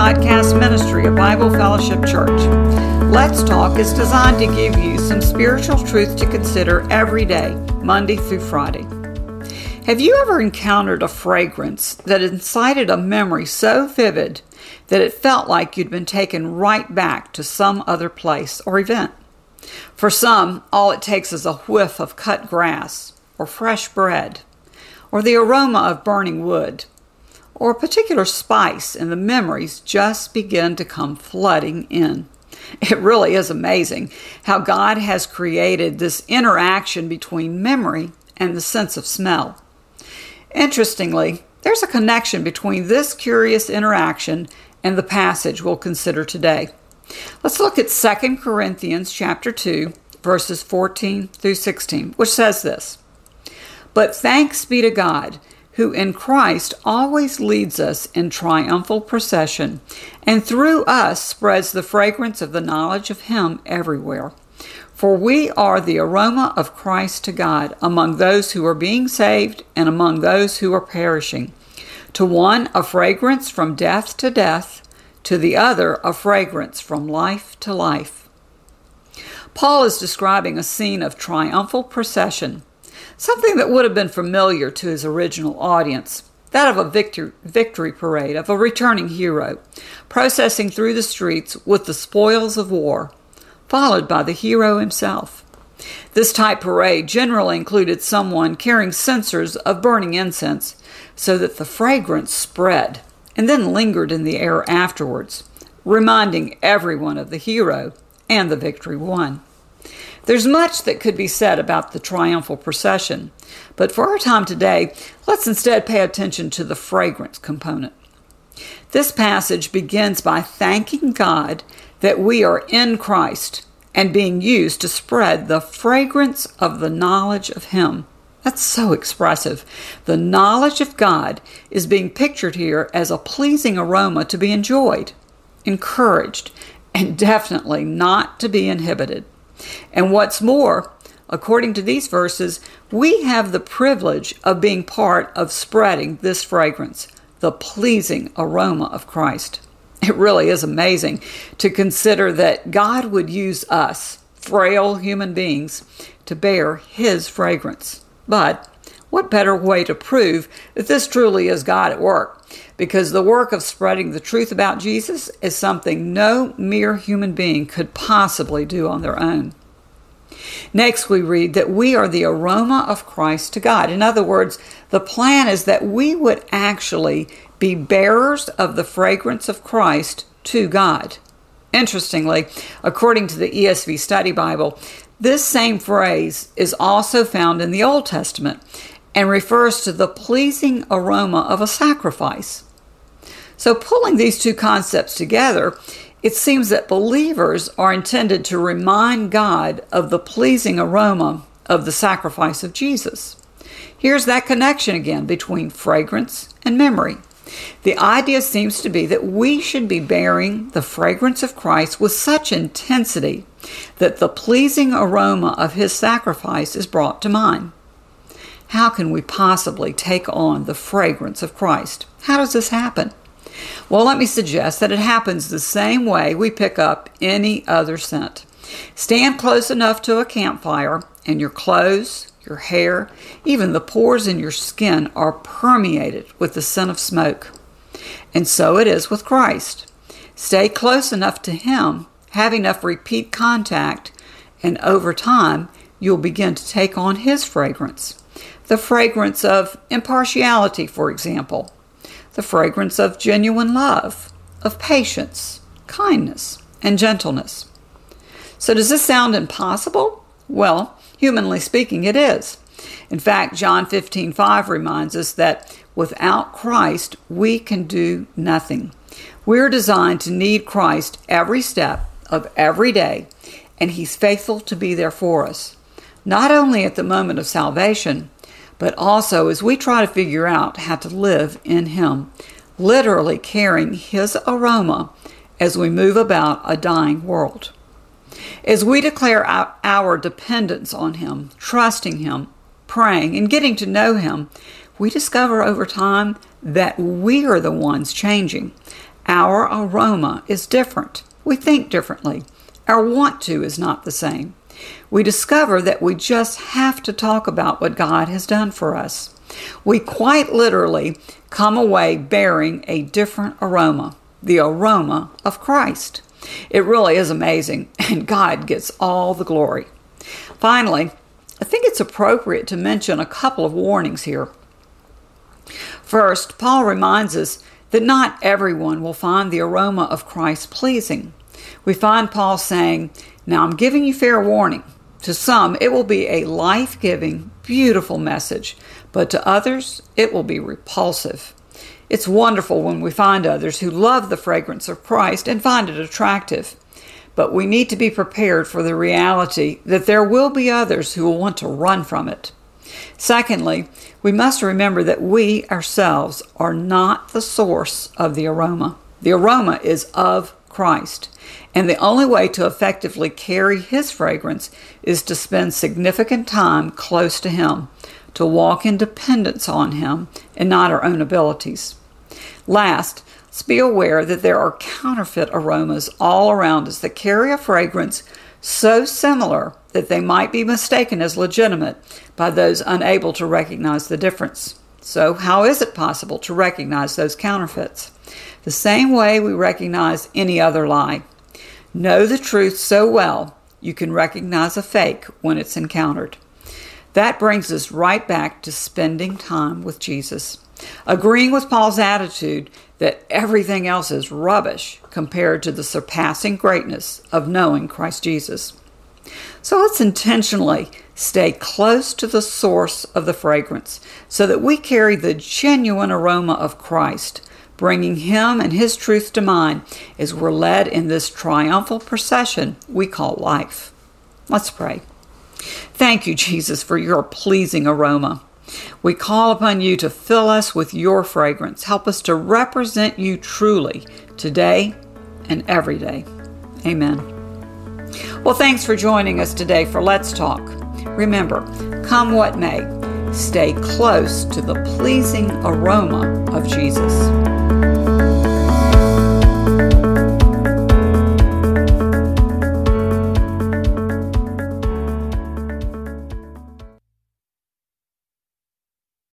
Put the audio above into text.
podcast ministry of Bible Fellowship Church. Let's Talk is designed to give you some spiritual truth to consider every day, Monday through Friday. Have you ever encountered a fragrance that incited a memory so vivid that it felt like you'd been taken right back to some other place or event? For some, all it takes is a whiff of cut grass, or fresh bread, or the aroma of burning wood or a particular spice, and the memories just begin to come flooding in. It really is amazing how God has created this interaction between memory and the sense of smell. Interestingly, there's a connection between this curious interaction and the passage we'll consider today. Let's look at 2 Corinthians chapter 2 verses 14 through 16, which says this: But thanks be to God who in Christ always leads us in triumphal procession, and through us spreads the fragrance of the knowledge of Him everywhere. For we are the aroma of Christ to God among those who are being saved and among those who are perishing. To one, a fragrance from death to death, to the other, a fragrance from life to life. Paul is describing a scene of triumphal procession something that would have been familiar to his original audience that of a victory, victory parade of a returning hero, processing through the streets with the spoils of war, followed by the hero himself. This type parade generally included someone carrying censers of burning incense so that the fragrance spread and then lingered in the air afterwards, reminding everyone of the hero and the victory won. There's much that could be said about the triumphal procession, but for our time today, let's instead pay attention to the fragrance component. This passage begins by thanking God that we are in Christ and being used to spread the fragrance of the knowledge of Him. That's so expressive. The knowledge of God is being pictured here as a pleasing aroma to be enjoyed, encouraged, and definitely not to be inhibited. And what's more, according to these verses, we have the privilege of being part of spreading this fragrance, the pleasing aroma of Christ. It really is amazing to consider that God would use us, frail human beings, to bear His fragrance. But what better way to prove that this truly is God at work? Because the work of spreading the truth about Jesus is something no mere human being could possibly do on their own. Next, we read that we are the aroma of Christ to God. In other words, the plan is that we would actually be bearers of the fragrance of Christ to God. Interestingly, according to the ESV Study Bible, this same phrase is also found in the Old Testament and refers to the pleasing aroma of a sacrifice. So, pulling these two concepts together, it seems that believers are intended to remind God of the pleasing aroma of the sacrifice of Jesus. Here's that connection again between fragrance and memory. The idea seems to be that we should be bearing the fragrance of Christ with such intensity that the pleasing aroma of his sacrifice is brought to mind. How can we possibly take on the fragrance of Christ? How does this happen? Well, let me suggest that it happens the same way we pick up any other scent. Stand close enough to a campfire, and your clothes, your hair, even the pores in your skin are permeated with the scent of smoke. And so it is with Christ. Stay close enough to Him, have enough repeat contact, and over time you'll begin to take on His fragrance. The fragrance of impartiality, for example, the fragrance of genuine love, of patience, kindness, and gentleness. So, does this sound impossible? Well, humanly speaking, it is. In fact, John 15 5 reminds us that without Christ, we can do nothing. We're designed to need Christ every step of every day, and He's faithful to be there for us, not only at the moment of salvation, but also as we try to figure out how to live in Him, literally carrying His aroma as we move about a dying world. As we declare our dependence on Him, trusting Him, praying, and getting to know Him, we discover over time that we are the ones changing. Our aroma is different. We think differently. Our want to is not the same. We discover that we just have to talk about what God has done for us. We quite literally come away bearing a different aroma, the aroma of Christ. It really is amazing, and God gets all the glory. Finally, I think it's appropriate to mention a couple of warnings here. First, Paul reminds us that not everyone will find the aroma of Christ pleasing. We find Paul saying, Now I'm giving you fair warning. To some, it will be a life giving, beautiful message, but to others, it will be repulsive. It's wonderful when we find others who love the fragrance of Christ and find it attractive. But we need to be prepared for the reality that there will be others who will want to run from it. Secondly, we must remember that we ourselves are not the source of the aroma. The aroma is of Christ. And the only way to effectively carry His fragrance is to spend significant time close to Him, to walk in dependence on Him and not our own abilities. Last, let's be aware that there are counterfeit aromas all around us that carry a fragrance so similar that they might be mistaken as legitimate by those unable to recognize the difference. So, how is it possible to recognize those counterfeits? The same way we recognize any other lie. Know the truth so well you can recognize a fake when it's encountered. That brings us right back to spending time with Jesus. Agreeing with Paul's attitude that everything else is rubbish compared to the surpassing greatness of knowing Christ Jesus. So let's intentionally stay close to the source of the fragrance so that we carry the genuine aroma of Christ, bringing Him and His truth to mind as we're led in this triumphal procession we call life. Let's pray. Thank you, Jesus, for your pleasing aroma. We call upon you to fill us with your fragrance. Help us to represent you truly today and every day. Amen. Well, thanks for joining us today for Let's Talk. Remember, come what may, stay close to the pleasing aroma of Jesus.